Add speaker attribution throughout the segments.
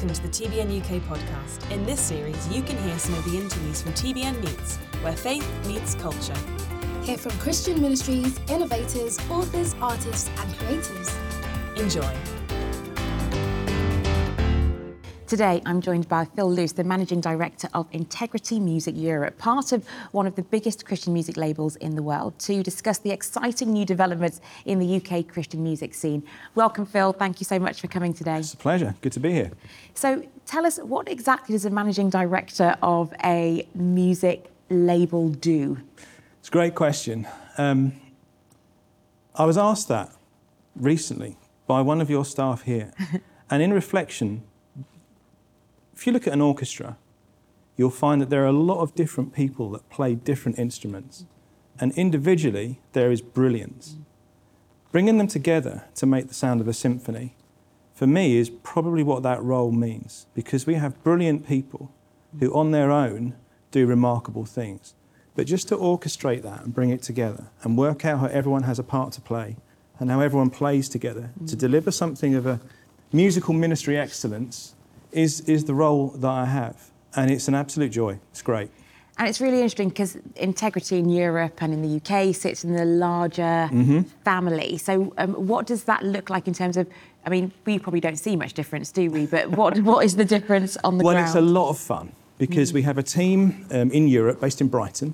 Speaker 1: Welcome to the TBN UK podcast. In this series, you can hear some of the interviews from TBN Meets, where faith meets culture.
Speaker 2: Hear from Christian ministries, innovators, authors, artists, and creators.
Speaker 1: Enjoy.
Speaker 3: Today, I'm joined by Phil Loose, the Managing Director of Integrity Music Europe, part of one of the biggest Christian music labels in the world, to discuss the exciting new developments in the UK Christian music scene. Welcome, Phil. Thank you so much for coming today.
Speaker 4: It's a pleasure. Good to be here.
Speaker 3: So, tell us what exactly does a Managing Director of a music label do?
Speaker 4: It's a great question. Um, I was asked that recently by one of your staff here, and in reflection, if you look at an orchestra, you'll find that there are a lot of different people that play different instruments. And individually, there is brilliance. Bringing them together to make the sound of a symphony, for me, is probably what that role means. Because we have brilliant people who, on their own, do remarkable things. But just to orchestrate that and bring it together and work out how everyone has a part to play and how everyone plays together to deliver something of a musical ministry excellence is, is the role that I have. And it's an absolute joy. It's great.
Speaker 3: And it's really interesting because integrity in Europe and in the UK sits in the larger
Speaker 4: Mm-hmm.
Speaker 3: family. So, um, what does that look like in terms of? I mean, we probably don't see much difference, do we? But what what is the difference on the
Speaker 4: well,
Speaker 3: ground?
Speaker 4: it's a lot of fun because we have a team um, in Europe based in Brighton.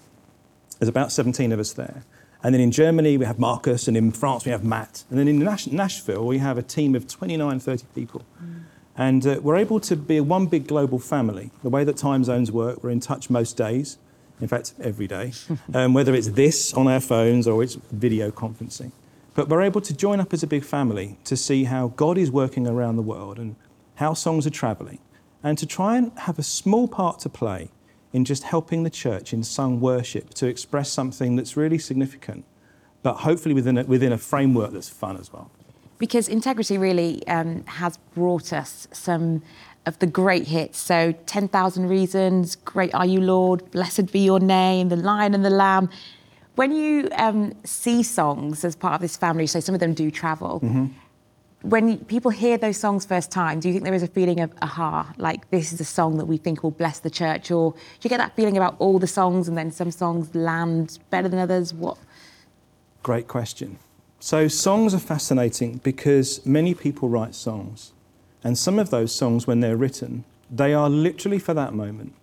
Speaker 4: There's about 17 of us there. And then in Germany, we have Marcus, and in France, we have Matt. And then in Nash- Nashville, we have a team of 29, 30 people. And uh, we're able to be one big global family. The way that time zones work, we're in touch most days, in fact, every day, um, whether it's this on our phones or it's video conferencing. But we're able to join up as a big family to see how God is working around the world and how songs are travelling, and to try and have a small part to play in just helping the church in sung worship to express something that's really significant, but hopefully within a, within a framework that's fun as well.
Speaker 3: Because integrity really um, has brought us some of the great hits. So, 10,000 Reasons, Great Are You, Lord, Blessed Be Your Name, The Lion and the Lamb. When you um, see songs as part of this family, so some of them do travel, when people hear those songs first time, do you think there is a feeling of aha, like this is a song that we think will bless the church? Or do you get that feeling about all the songs and then some songs land better than others? What?
Speaker 4: Great question. So, songs are fascinating because many people write songs. And some of those songs, when they're written, they are literally for that moment.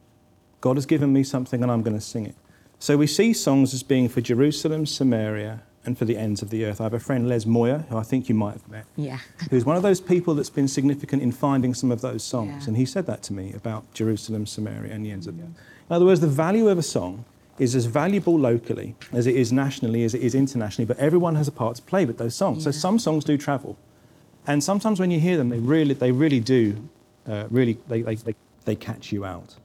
Speaker 4: God has given me something and I'm going to sing it. So, we see songs as being for Jerusalem, Samaria, and for the ends of the earth. I have a friend, Les Moir, who I think you might have met,
Speaker 3: Yeah.
Speaker 4: who's one of those people that's been significant in finding some of those songs.
Speaker 3: Yeah.
Speaker 4: And he said that to me about Jerusalem, Samaria, and the ends of the earth. In other words, the value of a song is as valuable locally as it is nationally, as it is internationally, but everyone has a part to play with those songs. So some songs do travel. And sometimes when you hear them, they really, they really do, uh, really, they, they, they, they catch you out.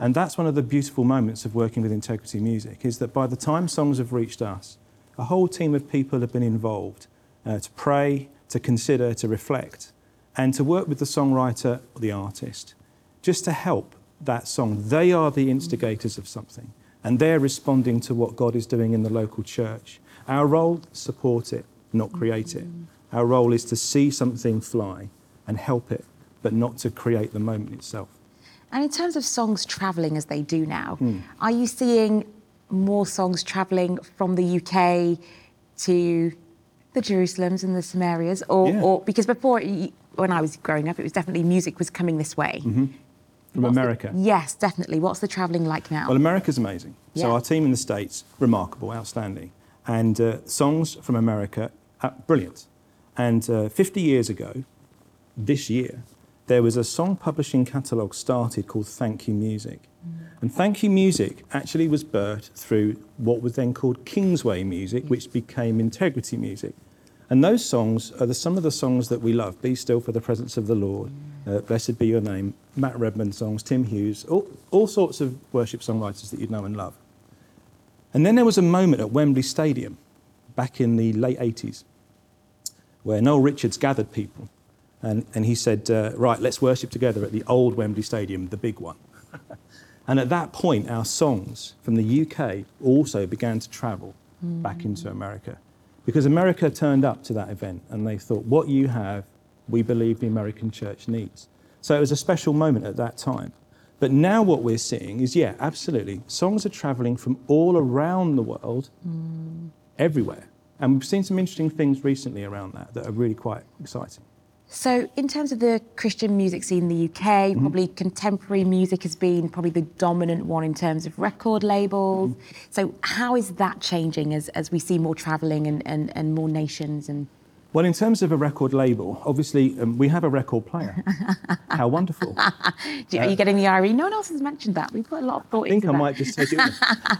Speaker 4: And that's one of the beautiful moments of working with Integrity Music, is that by the time songs have reached us, a whole team of people have been involved uh, to pray, to consider, to reflect, and to work with the songwriter or the artist just to help that song. They are the instigators of something, and they're responding to what God is doing in the local church. Our role, support it, not create it. Our role is to see something fly and help it, but not to create the moment itself.
Speaker 3: And in terms of songs travelling as they do now,
Speaker 4: Hmm.
Speaker 3: are you seeing more songs travelling from the UK to the Jerusalems and the Samarias? Or,
Speaker 4: Yeah.
Speaker 3: or because before, when I was growing up, it was definitely music was coming this way.
Speaker 4: From
Speaker 3: What's the-
Speaker 4: America.
Speaker 3: yes, definitely. What's the travelling like now?
Speaker 4: Well, America's amazing.
Speaker 3: Yeah.
Speaker 4: So our team in the States, remarkable, outstanding. And uh, songs from America, uh, brilliant. And uh, 50 years ago, this year, there was a song publishing catalogue started called Thank You Music. And Thank You Music actually was birthed through what was then called Kingsway Music, which became Integrity Music. And those songs are the, some of the songs that we love. Be Still for the Presence of the Lord, uh, Blessed Be Your Name, Matt Redman songs, Tim Hughes, all, all sorts of worship songwriters that you'd know and love. And then there was a moment at Wembley Stadium back in the late 80s where Noel Richards gathered people and, and he said, uh, Right, let's worship together at the old Wembley Stadium, the big one. and at that point, our songs from the UK also began to travel back into America. Because America turned up to that event and they thought, What you have, we believe the American church needs. So it was a special moment at that time. But now what we're seeing is, yeah, absolutely, songs are travelling from all around the world, mm. everywhere. And we've seen some interesting things recently around that that are really quite exciting.
Speaker 3: So, in terms of the Christian music scene in the UK, mm-hmm. probably contemporary music has been probably the dominant one in terms of record labels. Mm-hmm. So, how is that changing as, as we see more travelling and, and, and more nations? And
Speaker 4: Well, in terms of a record label, obviously um, we have a record player. How wonderful!
Speaker 3: Are you getting the irony? No one else has mentioned that. We put a lot of thought into
Speaker 4: I think I
Speaker 3: that.
Speaker 4: might just take it.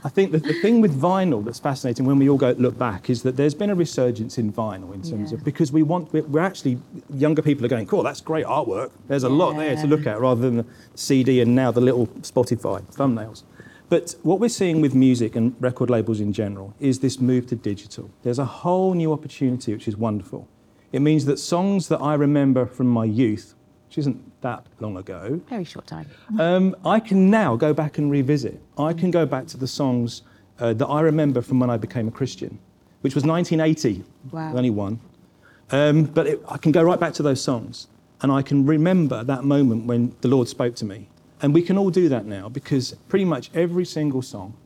Speaker 4: I think that the thing with vinyl that's fascinating when we all go look back is that there's been a resurgence in vinyl in terms
Speaker 3: Yeah.
Speaker 4: of because we want we're we're actually younger people are going, cool, that's great artwork. There's a lot there to look at rather than the CD and now the little Spotify thumbnails. But what we're seeing with music and record labels in general is this move to digital. There's a whole new opportunity which is wonderful. It means that songs that I remember from my youth, which isn't that long ago,
Speaker 3: Very short time.
Speaker 4: um, I can now go back and revisit. I can go back to the songs uh, that I remember from when I became a Christian, which was 1980.
Speaker 3: Wow.
Speaker 4: Only one. Um, but it, I can go right back to those songs and I can remember that moment when the Lord spoke to me. And we can all do that now because pretty much every single song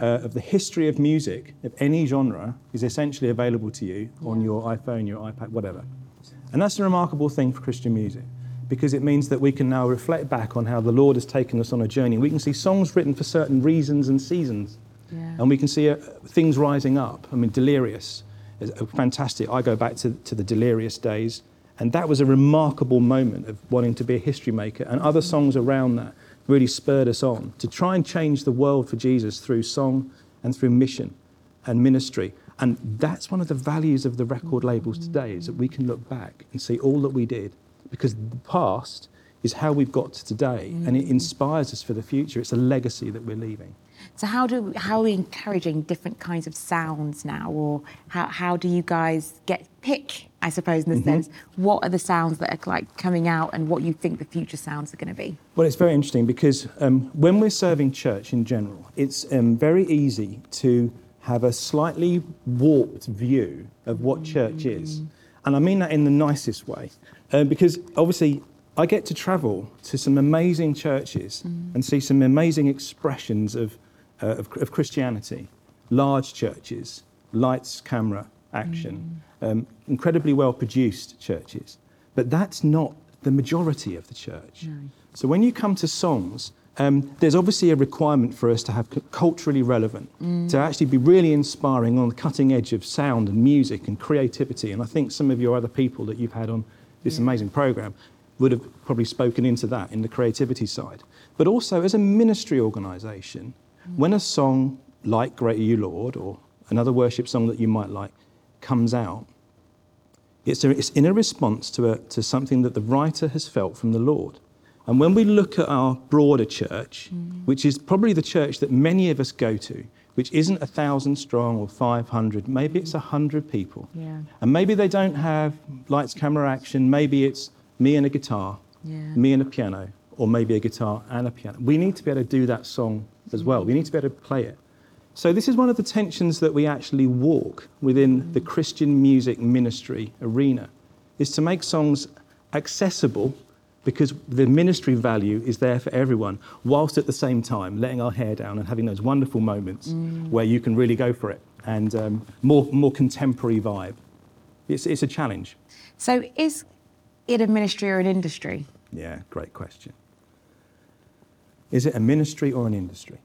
Speaker 4: uh, of the history of music, of any genre, is essentially available to you on your iPhone, your iPad, whatever. And that's a remarkable thing for Christian music because it means that we can now reflect back on how the Lord has taken us on a journey. We can see songs written for certain reasons and seasons.
Speaker 3: Yeah.
Speaker 4: And we can see uh, things rising up. I mean, Delirious is uh, fantastic. I go back to, to the Delirious days, and that was a remarkable moment of wanting to be a history maker. And other songs around that really spurred us on to try and change the world for Jesus through song and through mission and ministry. And that's one of the values of the record labels today is that we can look back and see all that we did because the past is how we've got to today and it inspires us for the future. It's a legacy that we're leaving.
Speaker 3: So how do how are we encouraging different kinds of sounds now, or how, how do you guys get pick? I suppose in the
Speaker 4: Mm-hmm.
Speaker 3: sense, what are the sounds that are like coming out, and what you think the future sounds are going to be?
Speaker 4: Well, it's very interesting because um, when we're serving church in general, it's um, very easy to have a slightly warped view of what church is. And I mean that in the nicest way. Uh, because obviously, I get to travel to some amazing churches and see some amazing expressions of, uh, of, of Christianity. Large churches, lights, camera, action, um, incredibly well produced churches. But that's not the majority of the church. So when you come to songs, um, there's obviously a requirement for us to have cu- culturally relevant, to actually be really inspiring on the cutting edge of sound and music and creativity. And I think some of your other people that you've had on this amazing program would have probably spoken into that in the creativity side. But also as a ministry organisation, when a song like Great Are You Lord or another worship song that you might like comes out, it's, a, it's in a response to, a, to something that the writer has felt from the Lord. And when we look at our broader church, mm. which is probably the church that many of us go to, which isn't a thousand strong or 500, maybe it's a hundred people.
Speaker 3: Yeah.
Speaker 4: And maybe they don't have lights, camera, action. Maybe it's me and a guitar,
Speaker 3: Yeah.
Speaker 4: me and a piano, or maybe a guitar and a piano. We need to be able to do that song as well. We need to be able to play it. So this is one of the tensions that we actually walk within the Christian music ministry arena, is to make songs accessible because the ministry value is there for everyone, whilst at the same time letting our hair down and having those wonderful moments where you can really go for it and um, more, more contemporary vibe. It's, it's a challenge.
Speaker 3: So is it a ministry or an industry?
Speaker 4: Yeah, great question. Is it a ministry or an industry?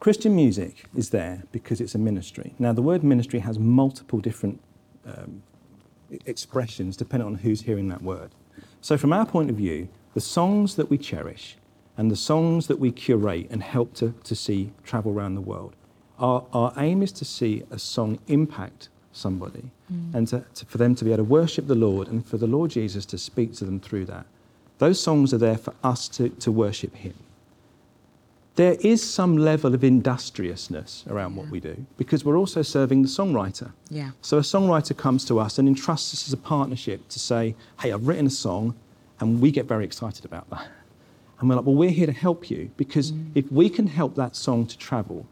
Speaker 4: Christian music is there because it's a ministry. Now, the word ministry has multiple different um, expressions depending on who's hearing that word. So, from our point of view, the songs that we cherish and the songs that we curate and help to, to see travel around the world, our, our aim is to see a song impact somebody mm. and to, to- for them to be able to worship the Lord and for the Lord Jesus to speak to them through that. Those songs are there for us to, to worship Him. There is some level of industriousness around what we do because we're also serving the songwriter.
Speaker 3: Yeah.
Speaker 4: So a songwriter comes to us and entrusts us as a partnership to say, hey, I've written a song, and we get very excited about that. And we're like, well, we're here to help you because mm. if we can help that song to travel,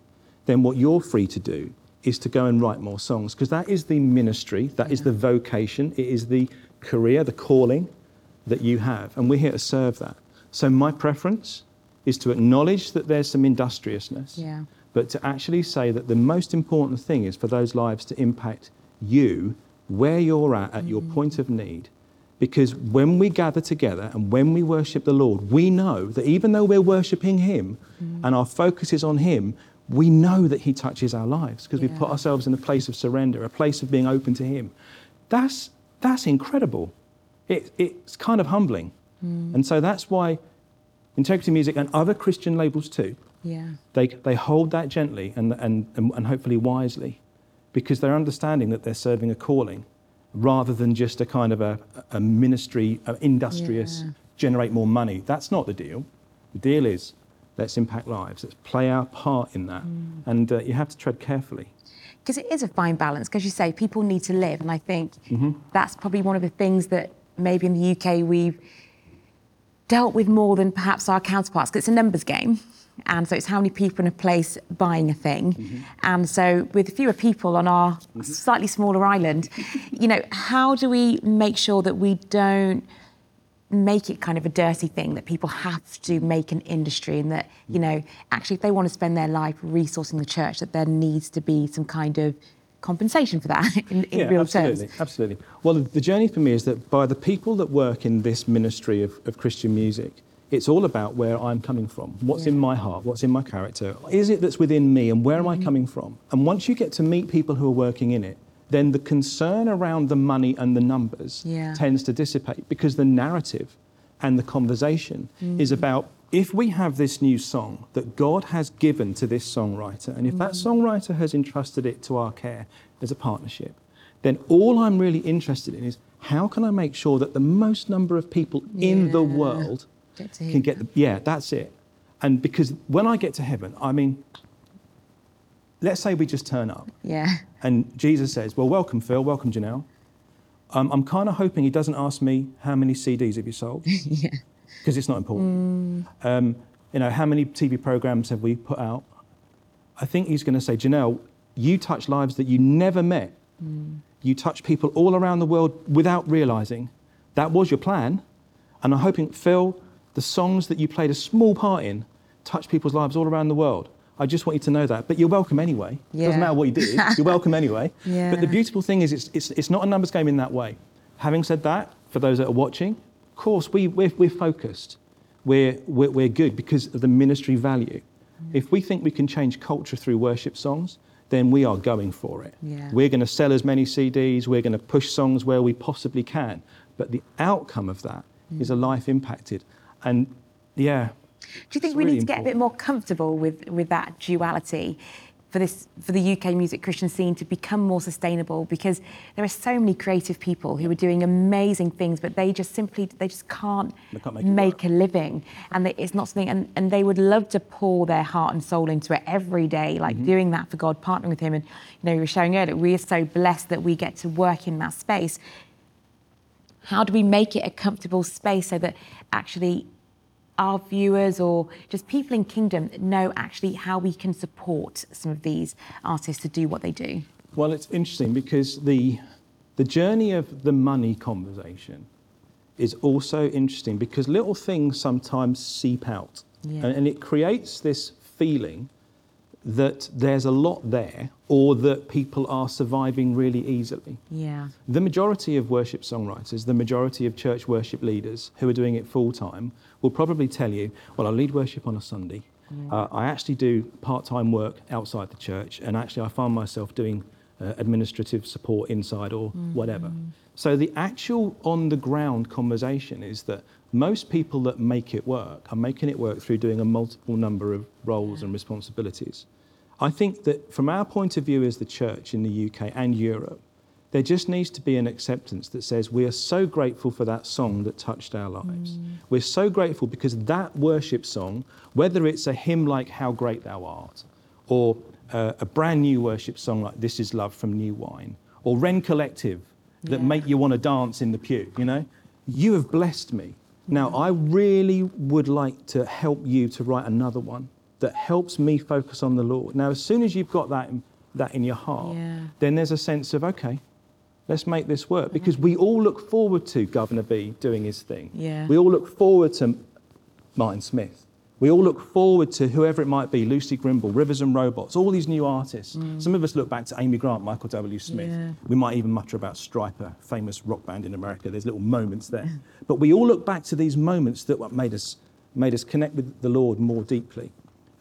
Speaker 4: then what you're free to do is to go and write more songs because that is the ministry, that is the vocation, it is the career, the calling that you have, and we're here to serve that. So my preference is to acknowledge that there's some industriousness,
Speaker 3: Yeah.
Speaker 4: but to actually say that the most important thing is for those lives to impact you where you're at at your mm. point of need. Because when we gather together and when we worship the Lord, we know that even though we're worshiping Him mm. and our focus is on Him, we know that He touches our lives because we put ourselves in a place of surrender, a place of being open to Him. That's, that's incredible. It, it's kind of humbling. Hmm. And so that's why Integrity Music and other Christian labels too,
Speaker 3: Yeah.
Speaker 4: they, they hold that gently and, and, and, and hopefully wisely because they're understanding that they're serving a calling rather than just a kind of a, a ministry, a industrious,
Speaker 3: Yeah.
Speaker 4: generate more money. That's not the deal. The deal is let's impact lives, let's play our part in that. And uh, you have to tread carefully.
Speaker 3: because it is a fine balance. Because you say people need to live, and I think
Speaker 4: Mm-hmm.
Speaker 3: that's probably one of the things that maybe in the UK we've dealt with more than perhaps our counterparts, because it's a numbers game, and so it's how many people in a place buying a thing,
Speaker 4: Mm-hmm.
Speaker 3: and so with fewer people on our slightly smaller island, you know, how do we make sure that we don't make it kind of a dirty thing that people have to make an industry and that you know actually if they want to spend their life resourcing the church that there needs to be some kind of compensation for that in, in
Speaker 4: yeah,
Speaker 3: real
Speaker 4: absolutely,
Speaker 3: terms
Speaker 4: absolutely. Well, the, journey for me is that by the people that work in this ministry of, of Christian music, it's all about where I'm coming from, what's in my heart, what's in my character, is it that's within me, and where am
Speaker 3: Mm-hmm.
Speaker 4: I coming from? And once you get to meet people who are working in it, then the concern around the money and the numbers
Speaker 3: Yeah.
Speaker 4: tends to dissipate because the narrative and the conversation
Speaker 3: Mm-hmm.
Speaker 4: is about if we have this new song that God has given to this songwriter, and if that
Speaker 3: Mm-hmm.
Speaker 4: songwriter has entrusted it to our care as a partnership, then all I'm really interested in is how can I make sure that the most number of people in the world
Speaker 3: Get
Speaker 4: can get the, yeah, that's it. And because when I get to heaven, I mean, let's say we just turn up
Speaker 3: yeah
Speaker 4: and Jesus says, Well, welcome, Phil, welcome, Genelle. Um, I'm kind of hoping he doesn't ask me how many CDs have you sold,
Speaker 3: yeah
Speaker 4: because it's not important. Um, you know, how many TV programs have we put out? I think he's going to say, Genelle, you touch lives that you never met. You touch people all around the world without realizing that was your plan. And I'm hoping, Phil, the songs that you played a small part in touch people's lives all around the world. I just want you to know that. But you're welcome anyway.
Speaker 3: Yeah.
Speaker 4: Doesn't matter what you did, you're welcome anyway.
Speaker 3: Yeah.
Speaker 4: But the beautiful thing is, it's, it's, it's not a numbers game in that way. Having said that, for those that are watching, of course, we, we're, we're focused. We're, we're, we're good because of the ministry value. If we think we can change culture through worship songs, then we are going for it.
Speaker 3: Yeah.
Speaker 4: We're going to sell as many CDs, we're going to push songs where we possibly can. But the outcome of that mm. is a life impacted. And yeah.
Speaker 3: Do you think
Speaker 4: it's
Speaker 3: we
Speaker 4: really
Speaker 3: need to get a bit more comfortable with with that duality for this for the UK music Christian scene to become more sustainable? Because there are so many creative people who are doing amazing things but they just simply they just can't,
Speaker 4: They can't make it
Speaker 3: a living. And they, it's not something and, and they would love to pour their heart and soul into it every day like
Speaker 4: Mm-hmm.
Speaker 3: doing that for God partnering with him. And you know we were showing earlier we are so blessed that we get to work in that space. How do we make it a comfortable space so that actually our viewers or just people in kingdom know actually how we can support some of these artists to do what they do
Speaker 4: Well, it's interesting because the, the journey of the money conversation is also interesting because little things sometimes seep out.
Speaker 3: Yeah.
Speaker 4: And, and it creates this feeling that there's a lot there or that people are surviving really easily.
Speaker 3: yeah
Speaker 4: The majority of worship songwriters, the majority of church worship leaders who are doing it full time will probably tell you, well, I lead worship on a Sunday. Uh, I actually do part time work outside the church, and actually, I find myself doing uh, administrative support inside or whatever. So, the actual on the ground conversation is that most people that make it work are making it work through doing a multiple number of roles and responsibilities. I think that from our point of view as the church in the UK and Europe, there just needs to be an acceptance that says we are so grateful for that song that touched our lives. We're so grateful because that worship song, whether it's a hymn like How Great Thou Art, or uh, a brand new worship song like This Is Love from New Wine, or Rend Collective that
Speaker 3: Yeah.
Speaker 4: make you want to dance in the pew, you know? You have blessed me. Now, I really would like to help you to write another one that helps me focus on the Lord. Now, as soon as you've got that in, that in your heart,
Speaker 3: Yeah.
Speaker 4: then there's a sense of, okay, Let's make this work because we all look forward to Guvna B doing his thing.
Speaker 3: Yeah.
Speaker 4: We all look forward to Martin Smith. We all look forward to whoever it might be, Lucy Grimble, Rivers and Robots, all these new artists. Mm. Some of us look back to Amy Grant, Michael W. Smith.
Speaker 3: Yeah.
Speaker 4: We might even mutter about Stryper, famous rock band in America. There's little moments there. But we all look back to these moments that what made us, made us connect with the Lord more deeply.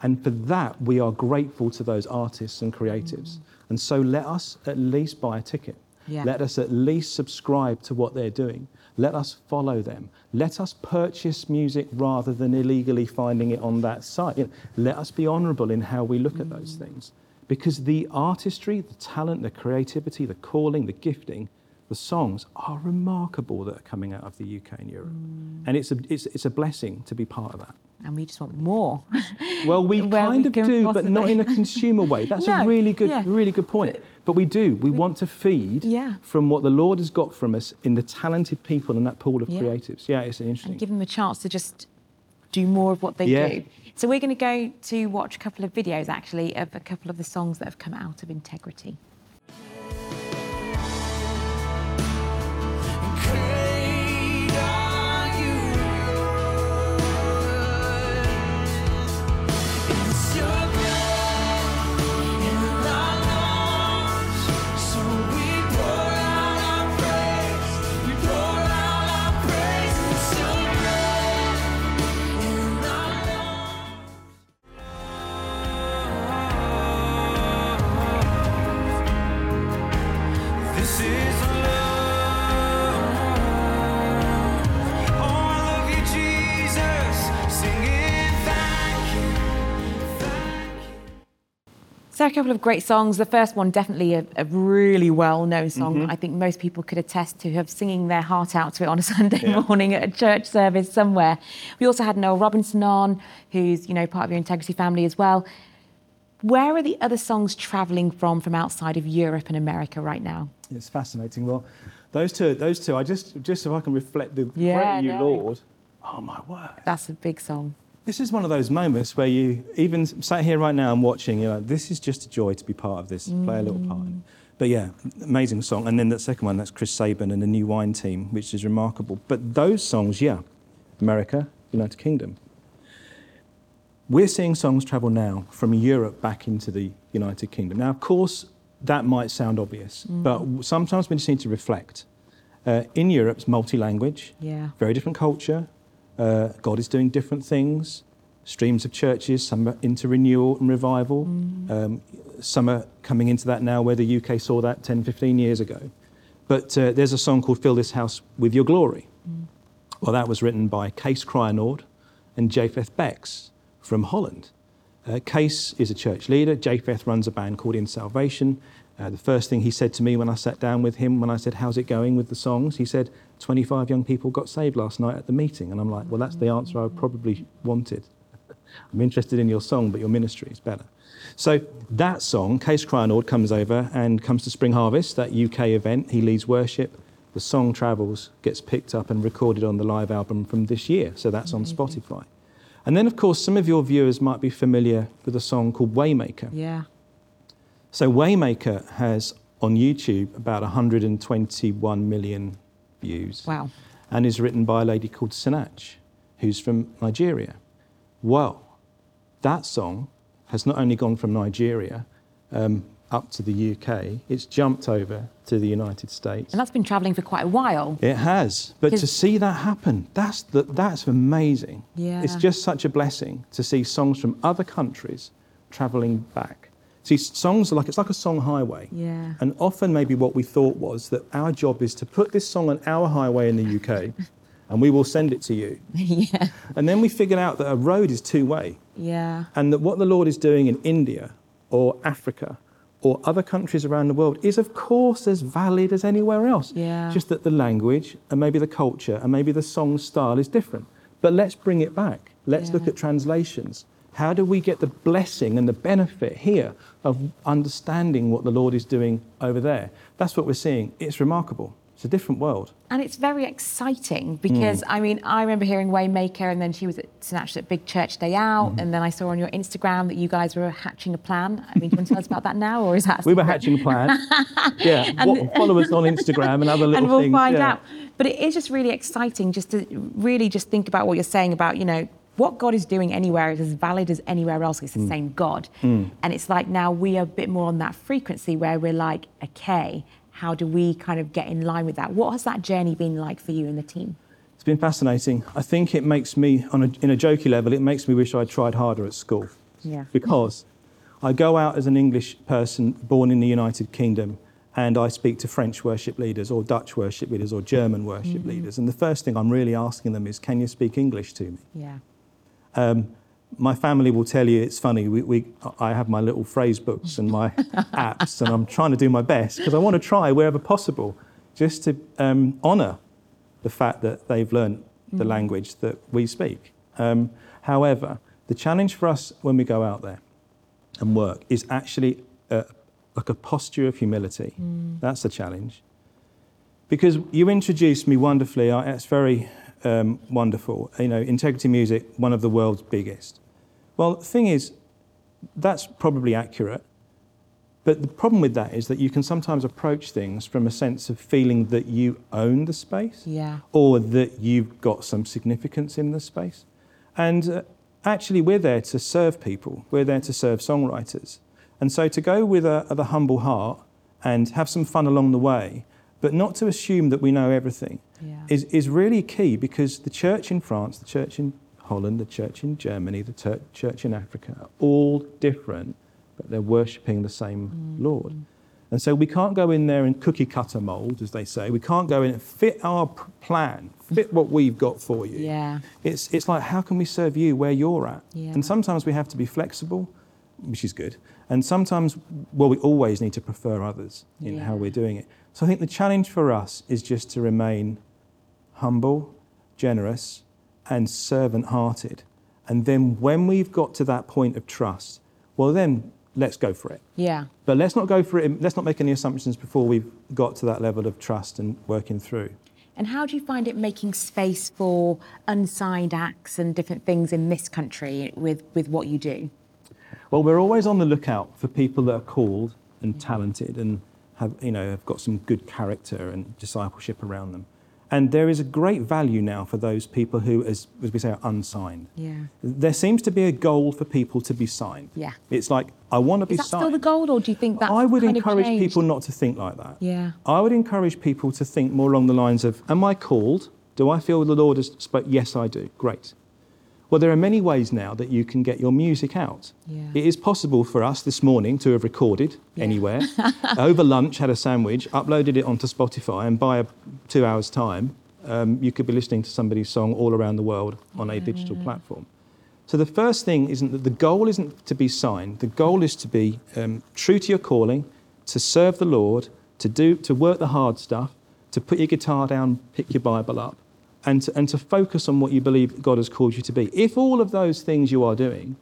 Speaker 4: And for that, we are grateful to those artists and creatives. Mm. And so let us at least buy a ticket.
Speaker 3: Yeah.
Speaker 4: Let us at least subscribe to what they're doing. Let us follow them. Let us purchase music rather than illegally finding it on that site. You know, let us be honourable in how we look at those things. Because the artistry, the talent, the creativity, the calling, the gifting, the songs are remarkable that are coming out of the UK and Europe. Mm. And it's a, it's, it's a blessing to be part of that.
Speaker 3: And we just want more.
Speaker 4: Well, we kind
Speaker 3: we
Speaker 4: of do, but not in a consumer way. That's
Speaker 3: No,
Speaker 4: a really good,
Speaker 3: yeah.
Speaker 4: really good point. But we do. We, want to feed
Speaker 3: Yeah.
Speaker 4: from what the Lord has got from us in the talented people in that pool of
Speaker 3: Yeah.
Speaker 4: creatives. Yeah, it's interesting.
Speaker 3: and give them a chance to just do more of what they
Speaker 4: Yeah.
Speaker 3: do. So we're going to go to watch a couple of videos actually of a couple of the songs that have come out of Integrity.
Speaker 5: So
Speaker 3: a couple of great songs. The first one definitely a, a really well-known song.
Speaker 4: Mm-hmm.
Speaker 3: I think most people could attest to have singing their heart out to it on a Sunday
Speaker 4: Yeah.
Speaker 3: morning at a church service somewhere. We also had Noel Robinson on, who's you know part of your Integrity family as well. Where are the other songs travelling from from outside of Europe and America right now?
Speaker 4: It's fascinating. Well, those two, those two, I just, just so I can reflect the
Speaker 3: Yeah,
Speaker 4: great are you,
Speaker 3: no.
Speaker 4: Lord. Oh, my word.
Speaker 3: That's a big song.
Speaker 4: This is one of those moments where you, even sat here right now and watching, you're like, this is just a joy to be part of this, play a little part. in it. But yeah, amazing song. And then the second one, that's Chris Sabin and the New Wine Team, which is remarkable. But those songs, yeah, America, United Kingdom. We're seeing songs travel now from Europe back into the United Kingdom. Now, of course, that might sound obvious, but sometimes we just need to reflect. Uh, in Europe, it's multi language,
Speaker 3: Yeah.
Speaker 4: very different culture. Uh, God is doing different things. Streams of churches, some are into renewal and revival. Um, some are coming into that now where the UK saw that 10, 15 years ago. But uh, there's a song called Fill This House with Your Glory. Well, that was written by Kees Kraayenoord and Japheth Becks from Holland. Uh, Kees is a church leader. Japheth runs a band called In Salvation. Uh, the first thing he said to me when I sat down with him, when I said, How's it going with the songs? He said, 25 young people got saved last night at the meeting. And I'm like, Well, that's the answer I probably wanted. I'm interested in your song, but your ministry is better. So that song, Kees Kraayenoord comes over and comes to Spring Harvest, that UK event. He leads worship. The song travels, gets picked up and recorded on the live album from this year. So that's on Spotify. And then, of course, some of your viewers might be familiar with a song called Waymaker.
Speaker 3: Yeah.
Speaker 4: So Waymaker has on YouTube about 121 million views
Speaker 3: Wow.
Speaker 4: and is written by a lady called Sinach, who's from Nigeria. Well, that song has not only gone from Nigeria um, up to the UK, it's jumped over to the United States.
Speaker 3: And that's been travelling for quite a while.
Speaker 4: It has, but to see that happen, that's, the, that's amazing.
Speaker 3: Yeah.
Speaker 4: It's just such a blessing to see songs from other countries travelling back. See, songs are like, it's like a song highway.
Speaker 3: Yeah.
Speaker 4: And often, maybe what we thought was that our job is to put this song on our highway in the UK and we will send it to you.
Speaker 3: yeah.
Speaker 4: And then we figured out that a road is two way
Speaker 3: Yeah.
Speaker 4: and that what the Lord is doing in India or Africa or other countries around the world is, of course, as valid as anywhere else.
Speaker 3: Yeah.
Speaker 4: Just that the language and maybe the culture and maybe the song style is different. But let's bring it back. Let's look at translations. How do we get the blessing and the benefit here of understanding what the Lord is doing over there? That's what we're seeing. It's remarkable. It's a different world.
Speaker 3: And it's very exciting because hmm. I mean, I remember hearing Waymaker, and then she was at Sinach at Big Church Day Out, mm-hmm. and then I saw on your Instagram that you guys were hatching a plan. I mean, do you want to tell us about that now, or is that?
Speaker 4: We were hatching a plan. yeah, wa- follow us on Instagram and other little
Speaker 3: and we'll
Speaker 4: things.
Speaker 3: find
Speaker 4: yeah.
Speaker 3: out. But it is just really exciting just to really just think about what you're saying about, you know, what God is doing anywhere is as valid as anywhere else. It's the
Speaker 4: Mm.
Speaker 3: same God. Hmm. And it's like now we are a bit more on that frequency where we're like, okay, how do we kind of get in line with that? What has that journey been like for you and the team?
Speaker 4: It's been fascinating. I think it makes me, on a, in a jokey level, it makes me wish I'd tried harder at school.
Speaker 3: Yeah.
Speaker 4: Because I go out as an English person born in the United Kingdom and I speak to French worship leaders or Dutch worship leaders or German worship mm-hmm. leaders. And the first thing I'm really asking them is, can you speak English to me?
Speaker 3: Yeah.
Speaker 4: Um, my family will tell you it's funny. We, we, I have my little phrase books and my apps, and I'm trying to do my best because I want to try wherever possible just to um, honour the fact that they've learned the language that we speak. Um, however, the challenge for us when we go out there and work is actually uh, like a posture of humility. That's the challenge. Because you introduced me wonderfully, I- it's very um, wonderful. You know, Integrity Music, one of the world's biggest. Well, the thing is, that's probably accurate. But the problem with that is that you can sometimes approach things from a sense of feeling that you own the space
Speaker 3: Yeah.
Speaker 4: or that you've got some significance in the space. And uh, actually, we're there to serve people, we're there to serve songwriters. And so to go with a, with a humble heart and have some fun along the way, but not to assume that we know everything,
Speaker 3: Yeah.
Speaker 4: is, is really key because the church in France, the church in Holland, the church in Germany, the tur- church in Africa are all different, but they're worshipping the same mm. Lord. And so we can't go in there in cookie cutter mold, as they say. We can't go in and fit our plan, fit what we've got for you.
Speaker 3: Yeah.
Speaker 4: It's, it's like, how can we serve you where you're at?
Speaker 3: Yeah.
Speaker 4: And sometimes we have to be flexible, which is good. And sometimes, well, we always need to prefer others in how we're doing it. So I think the challenge for us is just to remain humble, generous, and servant hearted. And then when we've got to that point of trust, well, then let's go for it.
Speaker 3: Yeah.
Speaker 4: But let's not go for it, let's not make any assumptions before we've got to that level of trust and working through.
Speaker 3: And how do you find it making space for unsigned acts and different things in this country with, with what you do?
Speaker 4: Well, we're always on the lookout for people that are called and talented and have, you know, have got some good character and discipleship around them. And there is a great value now for those people who, as, as we say, are unsigned.
Speaker 3: Yeah.
Speaker 4: There seems to be a goal for people to be signed.
Speaker 3: Yeah.
Speaker 4: It's like, I want to be signed.
Speaker 3: Is that
Speaker 4: signed.
Speaker 3: still the goal, or do you think that's
Speaker 4: I would encourage people not to think like that.
Speaker 3: Yeah.
Speaker 4: I would encourage people to think more along the lines of, Am I called? Do I feel the Lord has spoke? Yes, I do. Great. Well, there are many ways now that you can get your music out.
Speaker 3: Yeah.
Speaker 4: It is possible for us this morning to have recorded
Speaker 3: Yeah.
Speaker 4: anywhere, over lunch, had a sandwich, uploaded it onto Spotify, and by a, two hours' time, um, you could be listening to somebody's song all around the world on a digital platform. So the first thing isn't that the goal isn't to be signed. The goal is to be um, true to your calling, to serve the Lord, to do to work the hard stuff, to put your guitar down, pick your Bible up, and to, and to focus on what you believe God has called you to be. If all of those things you are doing,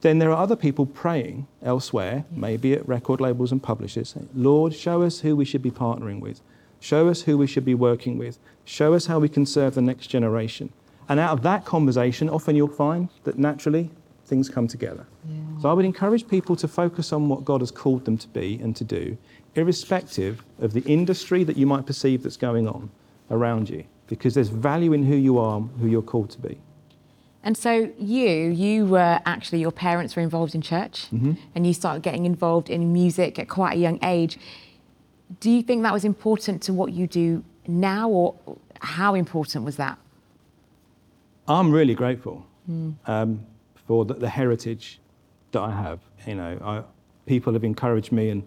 Speaker 4: then there are other people praying elsewhere, maybe at record labels and publishers, saying, Lord, show us who we should be partnering with. Show us who we should be working with. Show us how we can serve the next generation. And out of that conversation, often you'll find that naturally things come together. So I would encourage people to focus on what God has called them to be and to do, irrespective of the industry that you might perceive that's going on around you, because there's value in who you are, who you're called to be.
Speaker 3: And so you, you were actually your parents were involved in church,
Speaker 4: Mm-hmm.
Speaker 3: and you started getting involved in music at quite a young age. Do you think that was important to what you do now, or how important was that?
Speaker 4: I'm really grateful um, for the, the heritage that I have. You know, I, people have encouraged me, and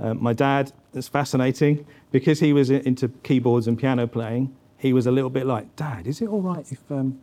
Speaker 4: uh, my dad. It's fascinating because he was into keyboards and piano playing. He was a little bit like, Dad, is it all right if um,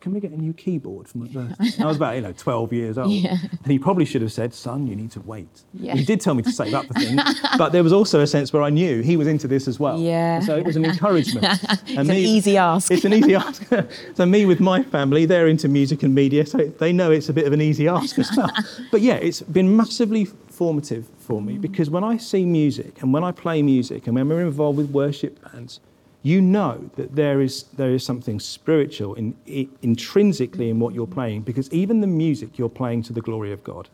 Speaker 4: can we get a new keyboard for my birthday? I was about, you know, 12 years old. And he probably should have said, son, you need to wait.
Speaker 3: Yeah.
Speaker 4: He did tell me to save up for things, but there was also a sense where I knew he was into this as well.
Speaker 3: Yeah.
Speaker 4: So it was an encouragement.
Speaker 3: It's an easy ask.
Speaker 4: It's an easy ask. so me with my family, they're into music and media, so they know it's a bit of an easy ask as well. but yeah, it's been massively formative for me because when I see music and when I play music and when we're involved with worship bands, you know that there is, there is something spiritual in, i intrinsically in what you're playing because even the music you're playing to the glory of God.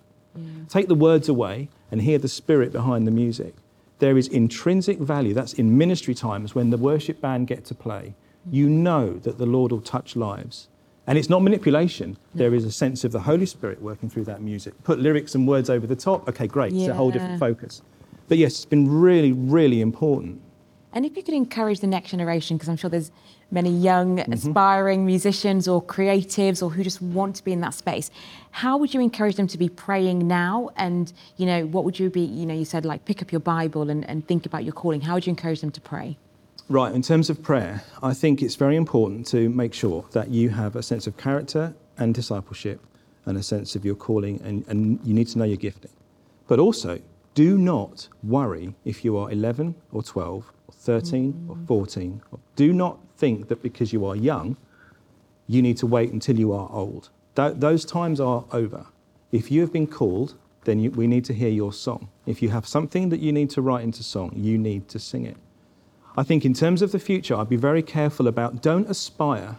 Speaker 4: Take the words away and hear the spirit behind the music. There is intrinsic value. That's in ministry times when the worship band get to play. Mm. You know that the Lord will touch lives. And it's not manipulation. There is a sense of the Holy Spirit working through that music. Put lyrics and words over the top. Okay, great. It's a whole different focus. But yes, it's been really, really important.
Speaker 3: And if you could encourage the next generation, because I'm sure there's many young,
Speaker 4: Mm-hmm.
Speaker 3: aspiring musicians or creatives or who just want to be in that space, how would you encourage them to be praying now? And, you know, what would you be, you know, you said like pick up your Bible and, and think about your calling. How would you encourage them to pray?
Speaker 4: Right, in terms of prayer, I think it's very important to make sure that you have a sense of character and discipleship and a sense of your calling, and, and you need to know your gifting. But also, do not worry if you are 11 or 12 or 13 or 14. Do not think that because you are young, you need to wait until you are old. Tho- those times are over. If you have been called, then you, we need to hear your song. If you have something that you need to write into song, you need to sing it. I think in terms of the future, I'd be very careful about don't aspire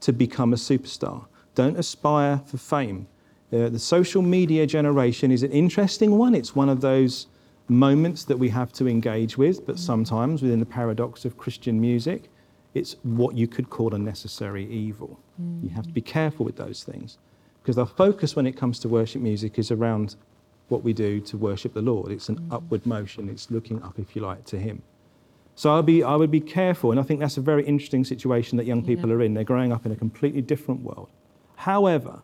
Speaker 4: to become a superstar. Don't aspire for fame. Uh, the social media generation is an interesting one. It's one of those moments that we have to engage with, but sometimes within the paradox of Christian music, it's what you could call a necessary evil. You have to be careful with those things because our focus when it comes to worship music is around what we do to worship the Lord. It's an upward motion, it's looking up, if you like, to Him. So I'll be, I would be careful, and I think that's a very interesting situation that young people are in. They're growing up in a completely different world. However,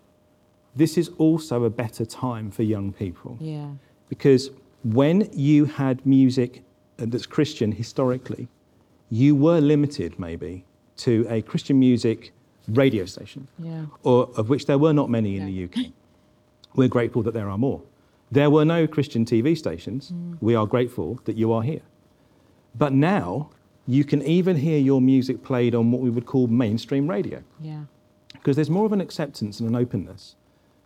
Speaker 4: this is also a better time for young people
Speaker 3: Yeah.
Speaker 4: because when you had music uh, that's Christian historically, you were limited maybe to a Christian music radio station,
Speaker 3: Yeah.
Speaker 4: or of which there were not many in the UK. We're grateful that there are more. There were no Christian TV stations. We are grateful that you are here. But now you can even hear your music played on what we would call mainstream radio
Speaker 3: Yeah.
Speaker 4: because there's more of an acceptance and an openness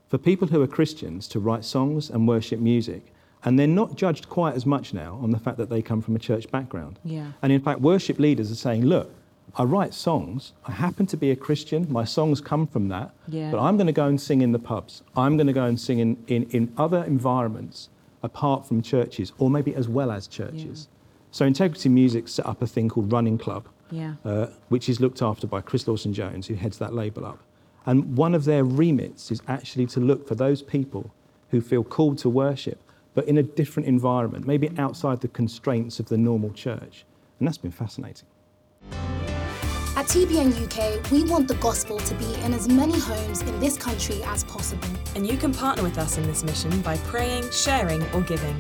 Speaker 4: for people who are Christians to write songs and worship music. And they're not judged quite as much now on the fact that they come from a church background.
Speaker 3: Yeah.
Speaker 4: And in fact, worship leaders are saying, look, I write songs. I happen to be a Christian. My songs come from that.
Speaker 3: Yeah.
Speaker 4: But I'm going to go and sing in the pubs. I'm going to go and sing in, in, in other environments apart from churches, or maybe as well as churches. Yeah. So Integrity Music set up a thing called Running Club
Speaker 3: Yeah.
Speaker 4: uh, which is looked after by Chris Lawson Jones, who heads that label up. And one of their remits is actually to look for those people who feel called to worship, but in a different environment, maybe outside the constraints of the normal church. And that's been fascinating.
Speaker 2: At TBN UK, we want the gospel to be in as many homes in this country as possible.
Speaker 1: And you can partner with us in this mission by praying, sharing, or giving.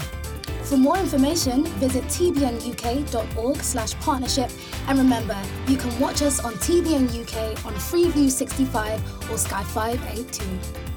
Speaker 2: For more information, visit tbnuk.org slash partnership. And remember, you can watch us on TBN UK on Freeview 65 or Sky 582.